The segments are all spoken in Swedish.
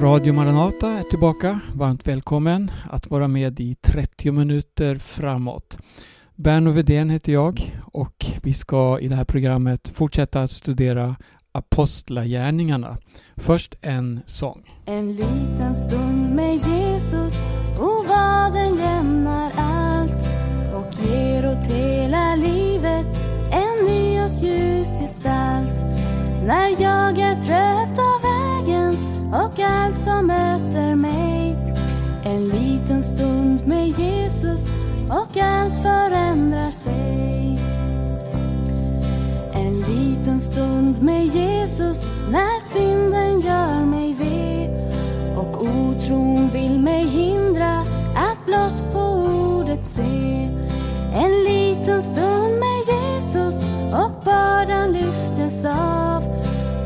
Radio Maranata är tillbaka. Varmt välkommen att vara med i 30 minuter framåt. Berno Vedén heter jag och vi ska i det här programmet fortsätta att studera Apostlagärningarna. Först en sång. En liten stund med Jesus och vad den lämnar allt och ger åt hela livet en ny och ljus gestalt. När jag är trött av och allt som möter mig. En liten stund med Jesus. Och allt förändrar sig. En liten stund med Jesus. När synden gör mig ve och otron vill mig hindra att blott på ordet se. En liten stund med Jesus. Och bördan lyftes av.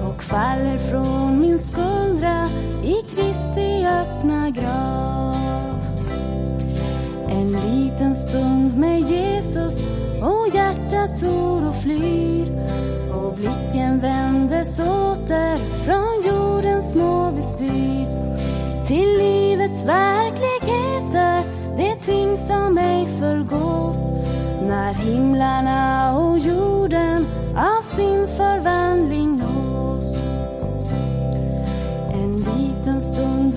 Och faller från öppna grav. En liten stund med Jesus och hjärtats oro flyr. Och blicken vändes åter från jordens små bestyr. Till livets verkligheter, det ting som ej förgås. När himlarna och jorden av sin förvandling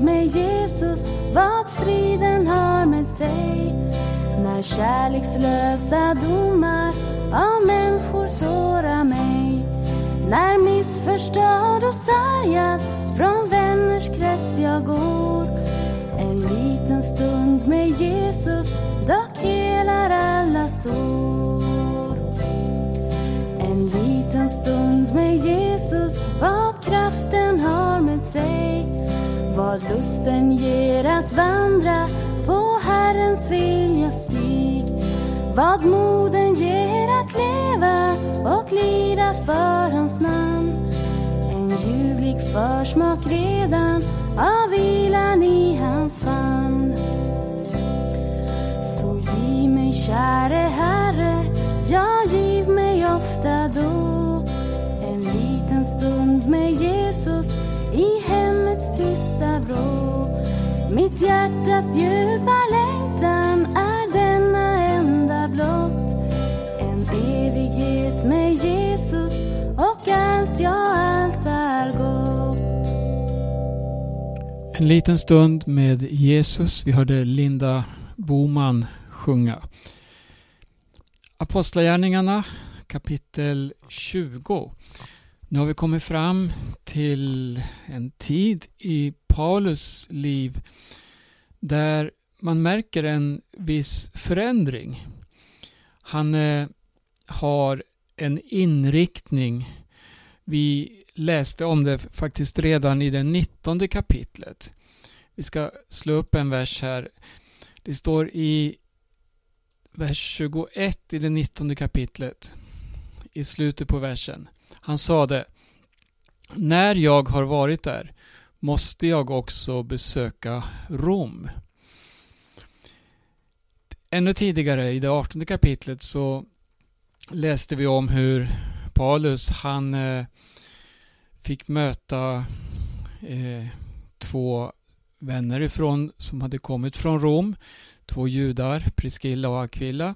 med Jesus, vad friden har med sig. När kärlekslösa domar av människor sårar mig. När missförstådd och sargad från vänners krets jag går. En liten stund med Jesus dock vad lusten ger att vandra på Herrens vilja stig. Vad moden ger att leva och lida för hans namn. En ljuvlig försmak redan av vilan i hans famn. Så giv mig käre Herre mitt hjärtas djupa längtan är denna enda blott en evighet med Jesus och allt, ja, allt är gott En liten stund med Jesus. Vi hörde Linda Boman sjunga. Apostlagärningarna kapitel 20. Nu har vi kommit fram till en tid i Paulus liv där man märker en viss förändring. Han eh, har en inriktning. Vi läste om det faktiskt redan i det 19 kapitlet. Vi ska slå upp en vers här. Det står i vers 21 i det 19 kapitlet. I slutet på versen. Han sade När jag har varit där måste jag också besöka Rom. Ännu tidigare i det 18 kapitlet så läste vi om hur Paulus han eh, fick möta eh, två vänner ifrån som hade kommit från Rom. Två judar, Priscilla och Aquilla.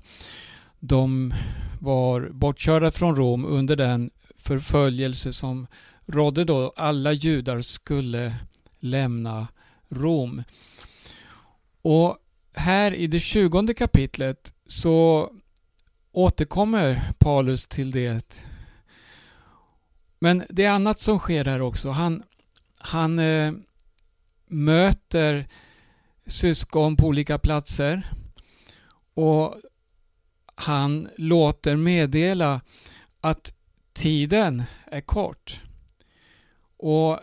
De var bortkörda från Rom under den förföljelse som rådde då. Alla judar skulle lämna Rom. Och här i det tjugonde kapitlet så återkommer Paulus till det. Men det är annat som sker här också. Han, han eh, möter syskon på olika platser och han låter meddela att tiden är kort och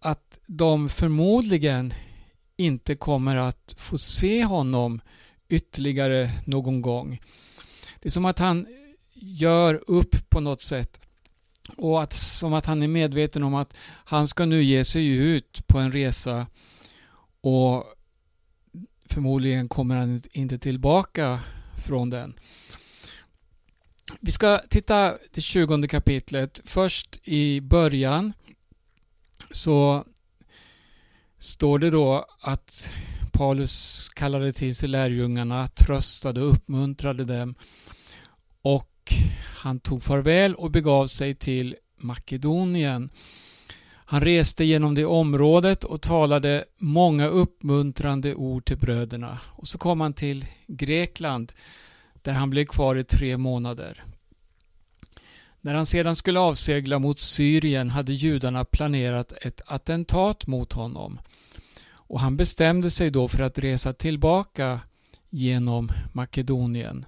att de förmodligen inte kommer att få se honom ytterligare någon gång. Det är som att han gör upp på något sätt och att, som att han är medveten om att han ska nu ge sig ut på en resa och förmodligen kommer han inte tillbaka från den. Vi ska titta det 20 kapitlet. Först i början så står det då att Paulus kallade till sig lärjungarna, tröstade och uppmuntrade dem och han tog farväl och begav sig till Makedonien. Han reste genom det området och talade många uppmuntrande ord till bröderna. Och så kom han till Grekland där han blev kvar i tre månader. När han sedan skulle avsegla mot Syrien hade judarna planerat ett attentat mot honom och han bestämde sig då för att resa tillbaka genom Makedonien.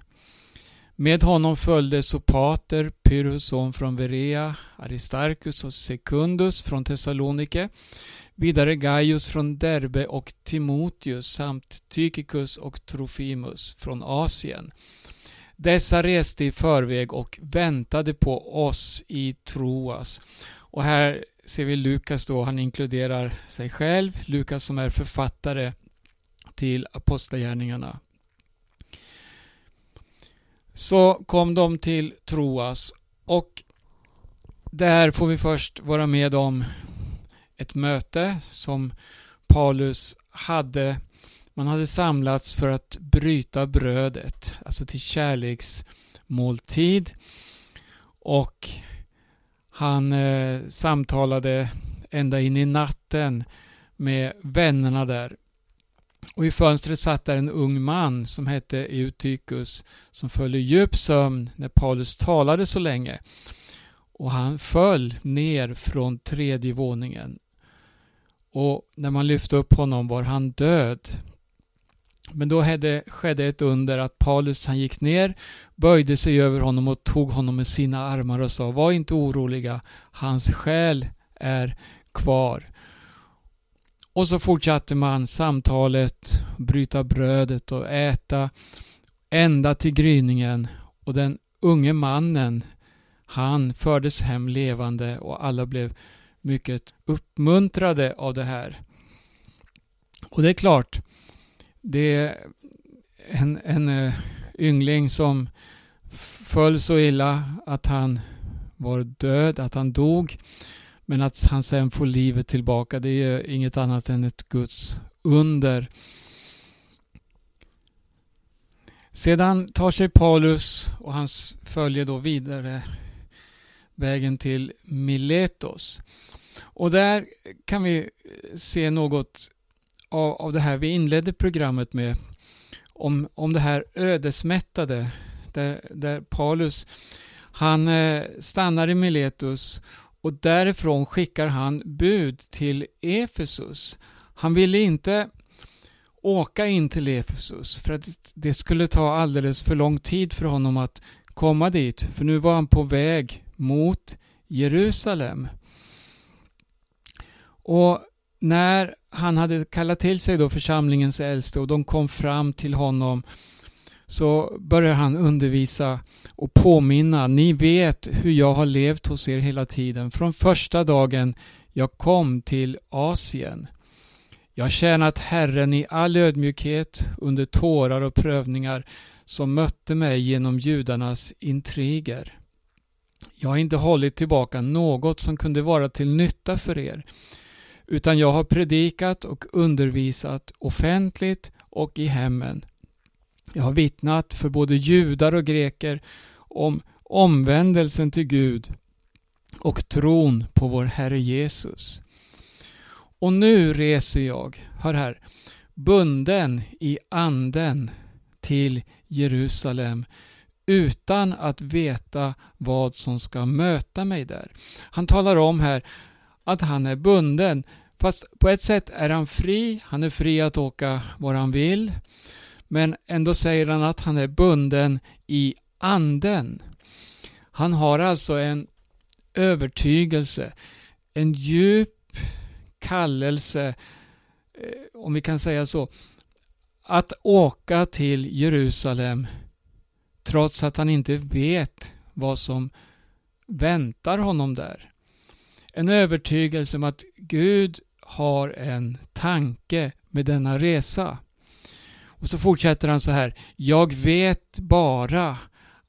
Med honom följde Sopater, Pyrrhus son från Verea, Aristarchus och Secundus från Thessalonike, vidare Gaius från Derbe och Timoteus samt Tychicus och Trofimus från Asien. Dessa reste i förväg och väntade på oss i Troas. Och här ser vi Lukas då, han inkluderar sig själv, Lukas som är författare till Apostlagärningarna. Så kom de till Troas och där får vi först vara med om ett möte som Paulus hade. Man hade samlats för att bryta brödet, alltså till kärleksmåltid. Och han eh, samtalade ända in i natten med vännerna där. Och i fönstret satt där en ung man som hette Eutychus som föll i djup sömn när Paulus talade så länge. Och han föll ner från tredje våningen. Och när man lyfte upp honom var han död. Men då hade, skedde ett under att Paulus han gick ner, böjde sig över honom och tog honom med sina armar och sa Var inte oroliga, hans själ är kvar. Och så fortsatte man samtalet, bryta brödet och äta ända till gryningen och den unge mannen han fördes hem levande och alla blev mycket uppmuntrade av det här. Och det är klart, det är en, en eh, yngling som föll så illa att han var död, att han dog. Men att han sen får livet tillbaka, det är inget annat än ett Guds under. Sedan tar sig Paulus och hans följe då vidare vägen till Miletos. Och där kan vi se något av, av det här vi inledde programmet med. Om, om det här ödesmättade, där, där Paulus han eh, stannar i Miletus och därifrån skickar han bud till Efesus. Han ville inte åka in till Efesus för att det skulle ta alldeles för lång tid för honom att komma dit. För nu var han på väg mot Jerusalem. Och när han hade kallat till sig då församlingens äldste och de kom fram till honom så börjar han undervisa och påminna. Ni vet hur jag har levt hos er hela tiden, från första dagen jag kom till Asien. Jag har tjänat Herren i all ödmjukhet under tårar och prövningar som mötte mig genom judarnas intriger. Jag har inte hållit tillbaka något som kunde vara till nytta för er, utan jag har predikat och undervisat offentligt och i hemmen jag har vittnat för både judar och greker om omvändelsen till Gud och tron på vår Herre Jesus. Och nu reser jag, hör här, bunden i anden till Jerusalem utan att veta vad som ska möta mig där. Han talar om här att han är bunden, fast på ett sätt är han fri. Han är fri att åka var han vill. Men ändå säger han att han är bunden i anden. Han har alltså en övertygelse, en djup kallelse, eh, om vi kan säga så, att åka till Jerusalem trots att han inte vet vad som väntar honom där. En övertygelse om att Gud har en tanke med denna resa. Och så fortsätter han så här. Jag vet bara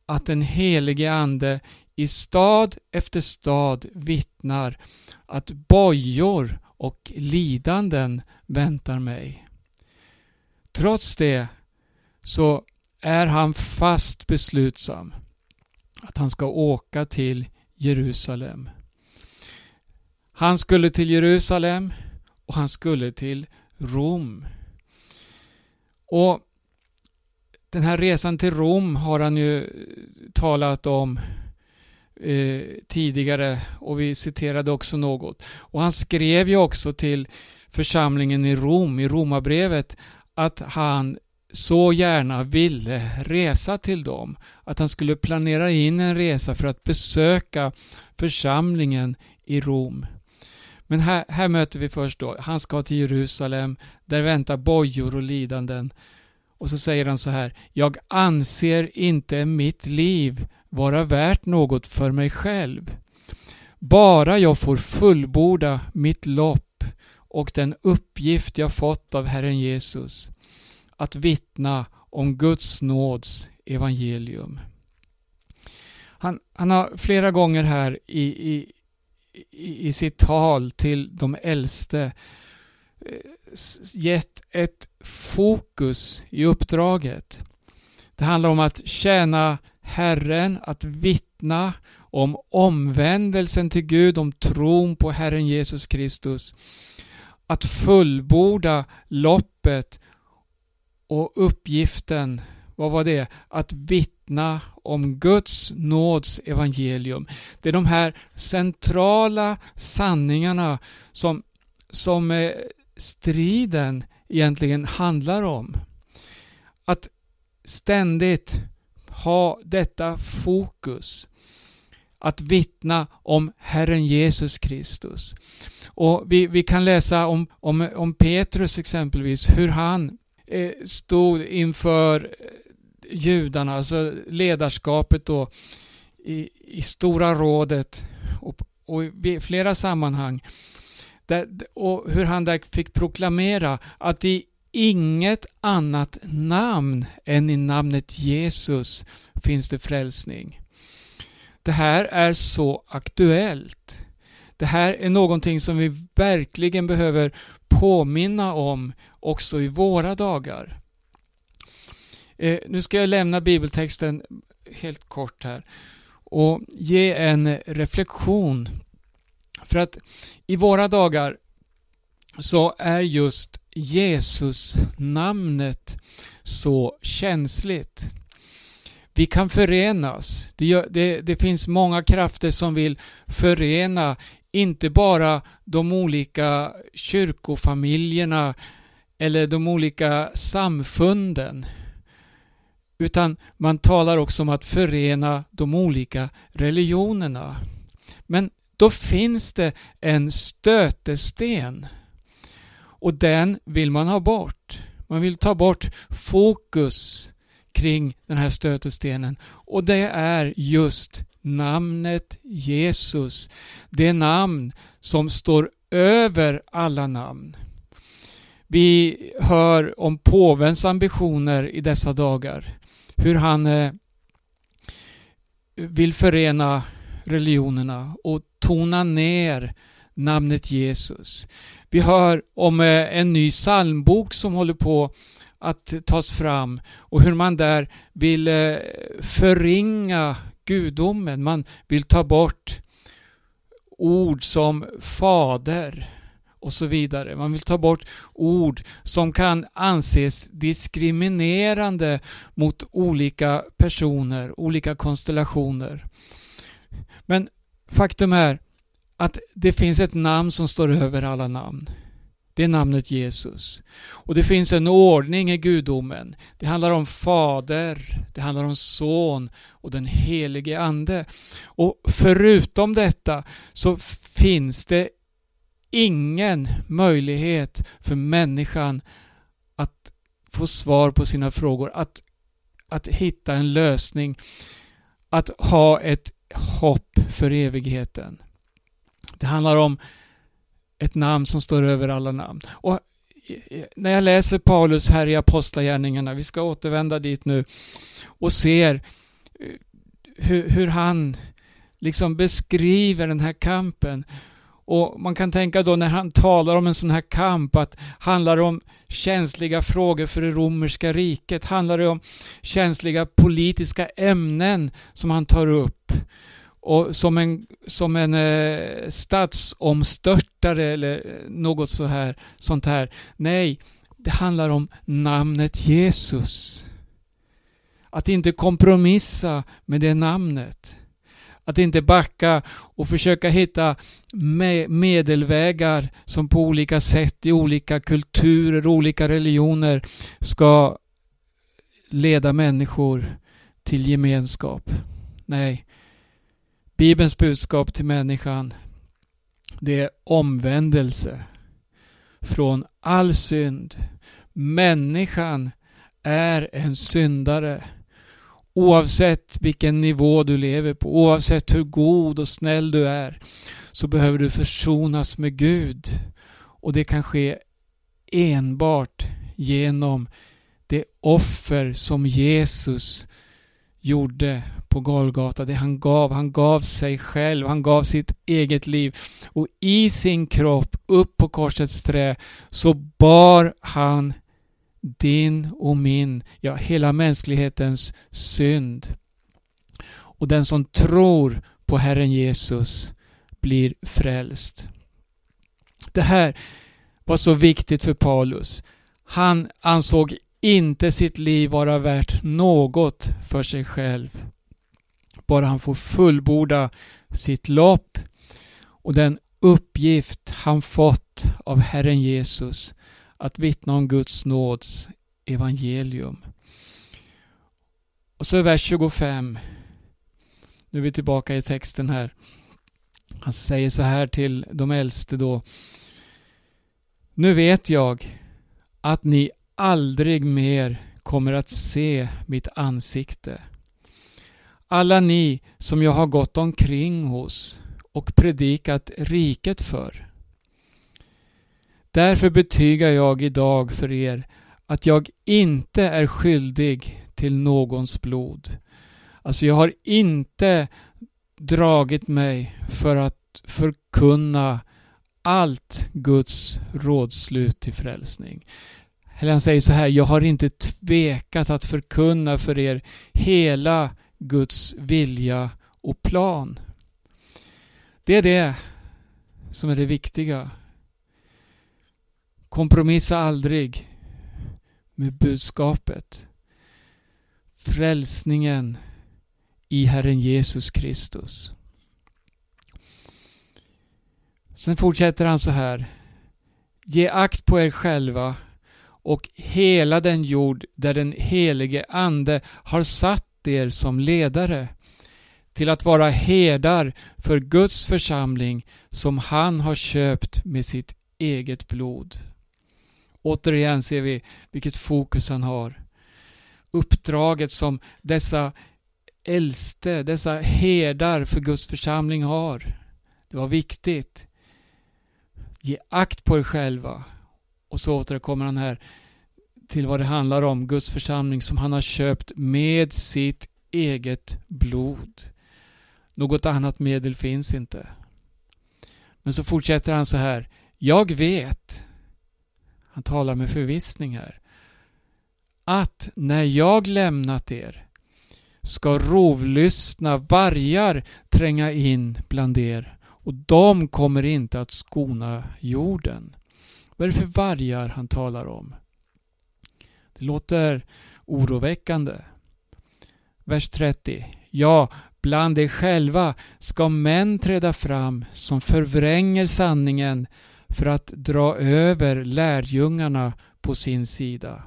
att den helige Ande i stad efter stad vittnar att bojor och lidanden väntar mig. Trots det så är han fast beslutsam att han ska åka till Jerusalem. Han skulle till Jerusalem och han skulle till Rom. Och den här resan till Rom har han ju talat om eh, tidigare och vi citerade också något. Och han skrev ju också till församlingen i Rom, i Romarbrevet, att han så gärna ville resa till dem. Att han skulle planera in en resa för att besöka församlingen i Rom. Men här, här möter vi först då, han ska till Jerusalem, där väntar bojor och lidanden. Och så säger han så här, jag anser inte mitt liv vara värt något för mig själv. Bara jag får fullborda mitt lopp och den uppgift jag fått av Herren Jesus att vittna om Guds nåds evangelium. Han, han har flera gånger här i, i, i, i sitt tal till de äldste eh, gett ett fokus i uppdraget. Det handlar om att tjäna Herren, att vittna om omvändelsen till Gud, om tron på Herren Jesus Kristus. Att fullborda loppet och uppgiften, vad var det? Att vittna om Guds nåds evangelium. Det är de här centrala sanningarna som, som eh, striden egentligen handlar om. Att ständigt ha detta fokus. Att vittna om Herren Jesus Kristus. Och vi, vi kan läsa om, om, om Petrus exempelvis, hur han eh, stod inför judarna, alltså ledarskapet då i, i Stora rådet och, och i flera sammanhang. Där, och hur han där fick proklamera att i inget annat namn än i namnet Jesus finns det frälsning. Det här är så aktuellt. Det här är någonting som vi verkligen behöver påminna om också i våra dagar. Eh, nu ska jag lämna bibeltexten helt kort här och ge en reflektion. För att i våra dagar så är just Jesus namnet så känsligt. Vi kan förenas. Det, gör, det, det, finns många krafter som vill förena inte bara de olika kyrkofamiljerna eller de olika samfunden utan man talar också om att förena de olika religionerna. Men då finns det en stötesten och den vill man ha bort. Man vill ta bort fokus kring den här stötestenen och det är just namnet Jesus. Det namn som står över alla namn. Vi hör om påvens ambitioner i dessa dagar. Hur han eh, vill förena religionerna och tona ner namnet Jesus. Vi hör om eh, en ny psalmbok som håller på att tas fram och hur man där vill eh, förringa gudomen. Man vill ta bort ord som fader och så vidare. Man vill ta bort ord som kan anses diskriminerande mot olika personer, olika konstellationer. Men faktum är att det finns ett namn som står över alla namn. Det är namnet Jesus. Och det finns en ordning i gudomen. Det handlar om Fader, det handlar om Son och den helige Ande. Och förutom detta så finns det ingen möjlighet för människan att få svar på sina frågor, att, att hitta en lösning, att ha ett hopp för evigheten. Det handlar om ett namn som står över alla namn. Och eh, eh, när jag läser Paulus här i Apostlagärningarna, vi ska återvända dit nu, och ser eh, hur, hur han liksom beskriver den här kampen och man kan tänka då när han talar om en sån här kamp att handlar det om känsliga frågor för det romerska riket? Handlar det om känsliga politiska ämnen som han tar upp? Och som en, som en eh, statsomstörtare eller något så här, sånt här. Nej, det handlar om namnet Jesus. Att inte kompromissa med det namnet. Att inte backa och försöka hitta medelvägar som på olika sätt i olika kulturer, olika religioner ska leda människor till gemenskap. Nej, Bibelns budskap till människan det är omvändelse från all synd. Människan är en syndare. Oavsett vilken nivå du lever på, oavsett hur god och snäll du är, så behöver du försonas med Gud. Och det kan ske enbart genom det offer som Jesus gjorde på Golgata. Det han gav, han gav sig själv, han gav sitt eget liv. Och i sin kropp, upp på korsets trä, så bar han din och min, ja hela mänsklighetens synd. Och den som tror på Herren Jesus blir frälst. Det här var så viktigt för Paulus. Han ansåg inte sitt liv vara värt något för sig själv. Bara han får fullborda sitt lopp och den uppgift han fått av Herren Jesus att vittna om Guds nåds evangelium. Och så vers 25. Nu är vi tillbaka i texten här. Han säger så här till de äldste då. Nu vet jag att ni aldrig mer kommer att se mitt ansikte. Alla ni som jag har gått omkring hos och predikat riket för. Därför betygar jag idag för er att jag inte är skyldig till någons blod. Alltså jag har inte dragit mig för att förkunna allt Guds rådslut till frälsning. Eller han säger så här, jag har inte tvekat att förkunna för er hela Guds vilja och plan. Det är det som är det viktiga. Kompromissa aldrig med budskapet. Frälsningen i Herren Jesus Kristus. Sen fortsätter han så här. Ge akt på er själva och hela den jord där den helige Ande har satt er som ledare till att vara herdar för Guds församling som han har köpt med sitt eget blod. Återigen ser vi vilket fokus han har. Uppdraget som dessa äldste, dessa herdar för Guds församling har. Det var viktigt. Ge akt på er själva. Och så återkommer han här till vad det handlar om, Guds församling som han har köpt med sitt eget blod. Något annat medel finns inte. Men så fortsätter han så här. Jag vet, han talar med förvissning här, att när jag lämnat er ska rovlystna vargar tränga in bland er och de kommer inte att skona jorden. Vad är det för vargar han talar om? Det låter oroväckande. Vers 30. Ja, bland er själva ska män träda fram som förvränger sanningen för att dra över lärjungarna på sin sida.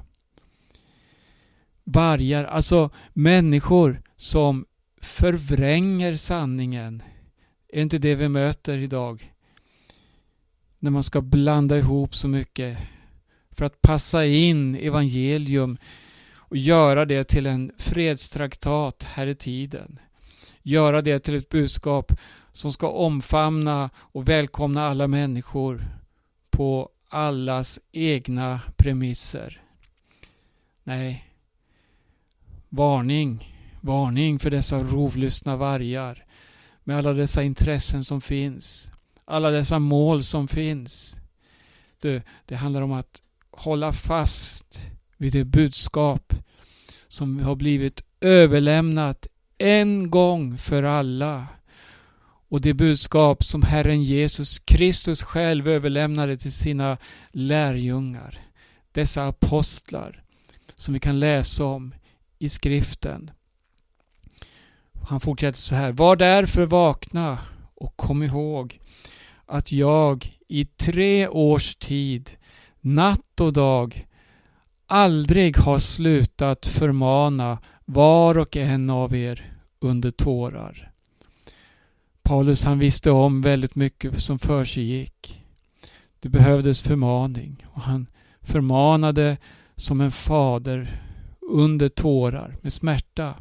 Vargar, alltså människor som förvränger sanningen. Är det inte det vi möter idag? När man ska blanda ihop så mycket för att passa in evangelium och göra det till en fredstraktat här i tiden. Göra det till ett budskap som ska omfamna och välkomna alla människor på allas egna premisser. Nej, varning, varning för dessa rovlystna vargar med alla dessa intressen som finns. alla dessa mål som finns. Det, det handlar om att hålla fast vid det budskap som har blivit överlämnat en gång för alla. Och det budskap som Herren Jesus Kristus själv överlämnade till sina lärjungar. Dessa apostlar som vi kan läsa om i skriften. Han fortsätter så här. Var därför vakna och kom ihåg att jag i tre års tid, natt och dag, aldrig har slutat förmana var och en av er under tårar. Paulus han visste om väldigt mycket som för sig gick. Det behövdes förmaning och han förmanade som en fader under tårar med smärta.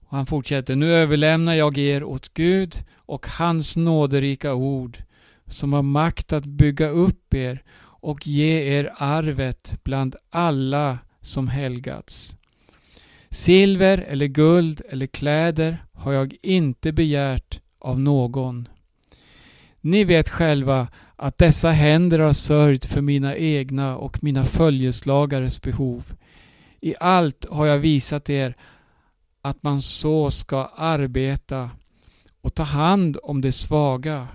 Och han fortsätter, nu överlämnar jag er åt Gud och hans nåderika ord som har makt att bygga upp er och ge er arvet bland alla som helgats. Silver eller guld eller kläder har jag inte begärt av någon. Ni vet själva att dessa händer har sörjt för mina egna och mina följeslagares behov. I allt har jag visat er att man så ska arbeta och ta hand om det svaga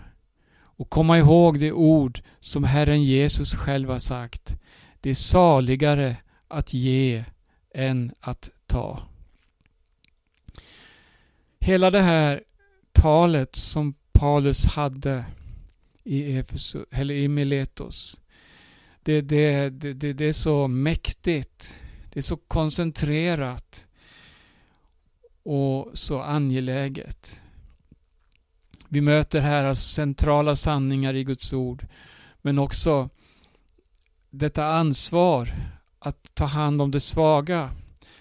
och komma ihåg det ord som Herren Jesus själv har sagt. Det är saligare att ge än att ta. Hela det här talet som Paulus hade i, Efesus, eller i Miletos. Det, det, det, det, är så mäktigt. Det är så koncentrerat och så angeläget. Vi möter här alltså centrala sanningar i Guds ord men också detta ansvar att ta hand om det svaga.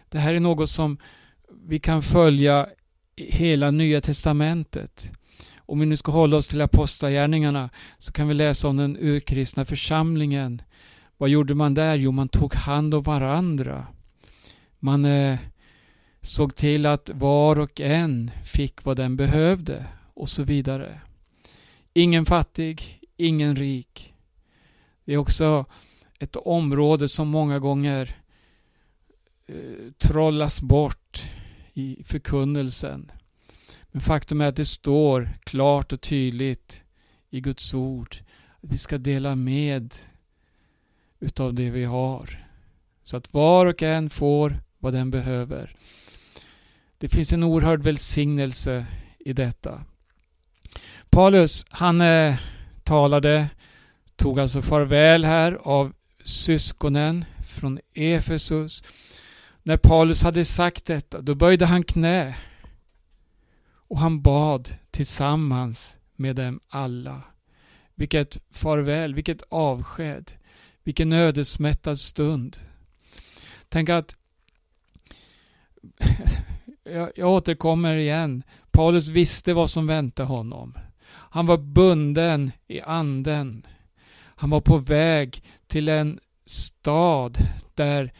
Det här är något som vi kan följa hela Nya Testamentet. Om vi nu ska hålla oss till apostlagärningarna så kan vi läsa om den urkristna församlingen. Vad gjorde man där? Jo, man tog hand om varandra. Man eh, såg till att var och en fick vad den behövde och så vidare. Ingen fattig, ingen rik. Det är också ett område som många gånger Eh, trollas bort i förkunnelsen. Men faktum är att det står klart och tydligt i Guds ord att vi ska dela med utav det vi har. Så att var och en får vad den behöver. Det finns en oerhörd välsignelse i detta. Paulus, han eh, talade, tog alltså farväl här av syskonen från Efesus. När Paulus hade sagt detta, då böjde han knä och han bad tillsammans med dem alla. Vilket farväl, vilket avsked, vilken ödesmättad stund. Tänk att jag, jag återkommer igen. Paulus visste vad som väntade honom. Han var bunden i anden. Han var på väg till en stad där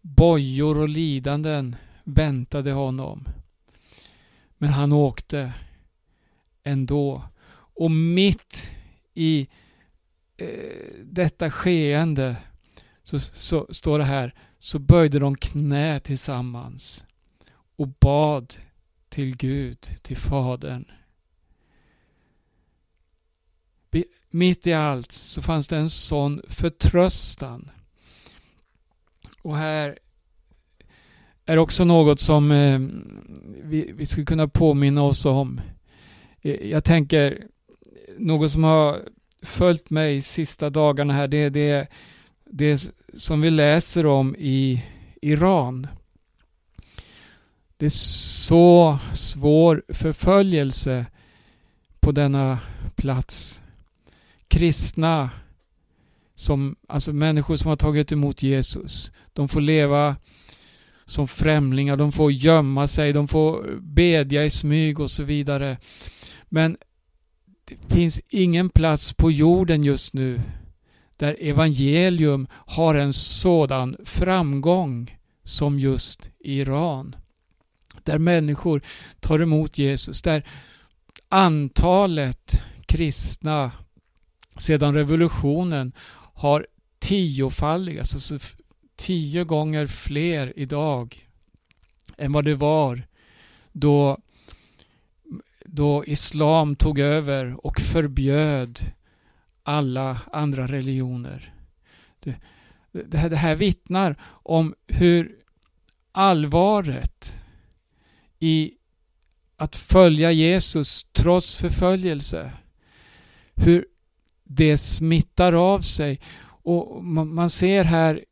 bojor och lidanden väntade honom. Men han åkte ändå. Och mitt i eh, detta skeende så, så står det här, så böjde de knä tillsammans och bad till Gud, till Fadern. Mitt i allt så fanns det en sån förtröstan. Och här är också något som eh, vi, vi skulle kunna påminna oss om. Eh, jag tänker, något som har följt mig sista dagarna här, det är det, det som vi läser om i Iran. Det är så svår förföljelse på denna plats. Kristna, som, alltså människor som har tagit emot Jesus, de får leva som främlingar, de får gömma sig, de får bedja i smyg och så vidare. Men det finns ingen plats på jorden just nu där evangelium har en sådan framgång som just i Iran. Där människor tar emot Jesus, där antalet kristna sedan revolutionen har tiofaldigats, alltså tio gånger fler idag än vad det var då, då islam tog över och förbjöd alla andra religioner. Det, det, här, det här vittnar om hur allvaret i att följa Jesus trots förföljelse, hur det smittar av sig. Och man ser här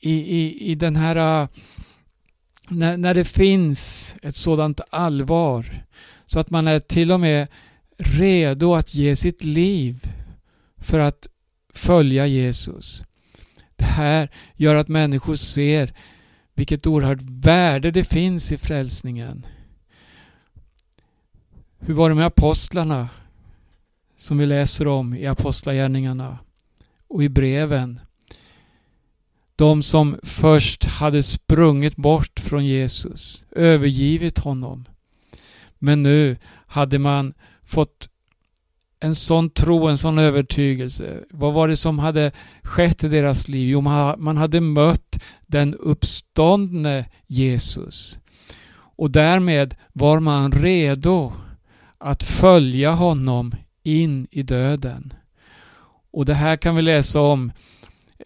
i, i, i den här äh, när, när det finns ett sådant allvar så att man är till och med redo att ge sitt liv för att följa Jesus. Det här gör att människor ser vilket oerhört värde det finns i frälsningen. Hur var det med apostlarna som vi läser om i Apostlagärningarna och i breven? De som först hade sprungit bort från Jesus, övergivit honom. Men nu hade man fått en sån tro, en sån övertygelse. Vad var det som hade skett i deras liv? Jo, man hade mött den uppståndne Jesus. Och därmed var man redo att följa honom in i döden. Och det här kan vi läsa om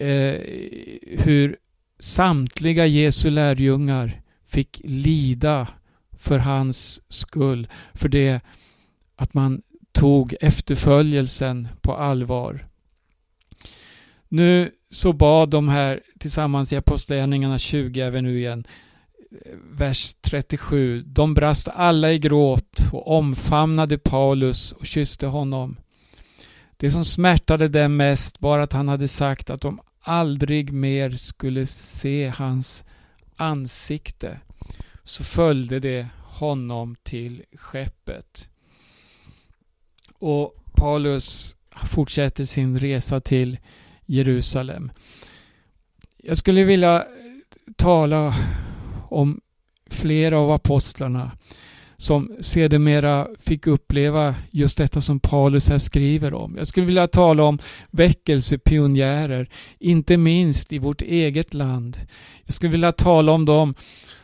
eh, hur samtliga Jesu lärjungar fick lida för hans skull. För det att man tog efterföljelsen på allvar. Nu så bad de här tillsammans i Apostlagärningarna 20, även nu igen, vers 37. De brast alla i gråt och omfamnade Paulus och kysste honom. Det som smärtade dem mest var att han hade sagt att de aldrig mer skulle se hans ansikte. Så följde det honom till skeppet. Och Paulus fortsätter sin resa till Jerusalem. Jag skulle vilja tala om flera av apostlarna som sedermera fick uppleva just detta som Paulus här skriver om. Jag skulle vilja tala om väckelsepionjärer, inte minst i vårt eget land. Jag skulle vilja tala om dem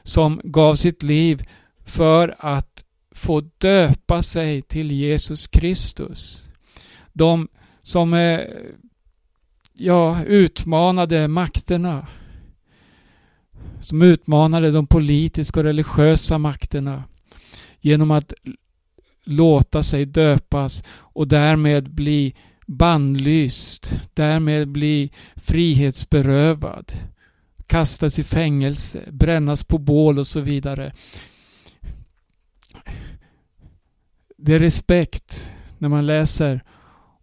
som gav sitt liv för att få döpa sig till Jesus Kristus. De som eh, ja, utmanade makterna. Som utmanade de politiska och religiösa makterna genom att låta sig döpas och därmed bli bannlyst, därmed bli frihetsberövad, kastas i fängelse, brännas på bål och så vidare. Det är respekt när man läser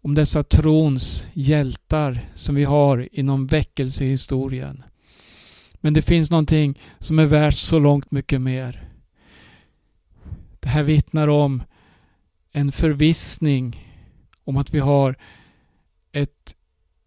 om dessa trons hjältar som vi har inom väckelsehistorien. Men det finns någonting som är värt så långt mycket mer. Det här vittnar om en förvissning om att vi har ett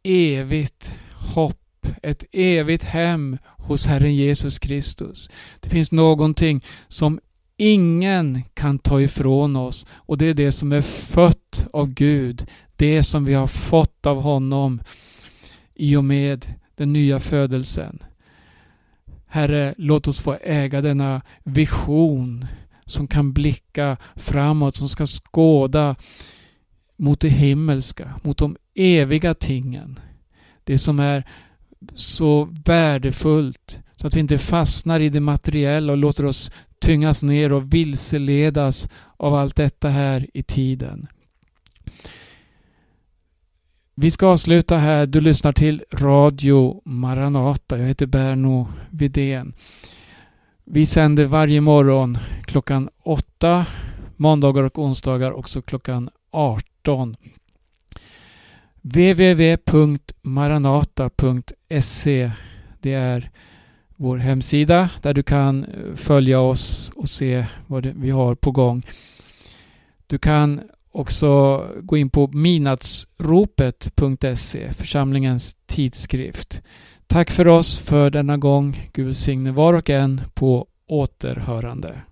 evigt hopp, ett evigt hem hos Herren Jesus Kristus. Det finns någonting som ingen kan ta ifrån oss och det är det som är fött av Gud. Det som vi har fått av honom i och med den nya födelsen. Herre, låt oss få äga denna vision som kan blicka framåt, som ska skåda mot det himmelska, mot de eviga tingen. Det som är så värdefullt så att vi inte fastnar i det materiella och låter oss tyngas ner och vilseledas av allt detta här i tiden. Vi ska avsluta här. Du lyssnar till Radio Maranata. Jag heter Berno Vidén. Vi sänder varje morgon klockan 8, måndagar och onsdagar också klockan 18. www.maranata.se Det är vår hemsida där du kan eh, följa oss och se vad vi har på gång. Du kan också gå in på minatsropet.se, församlingens tidskrift. Tack för oss för denna gång. Gud välsigne var och en på återhörande.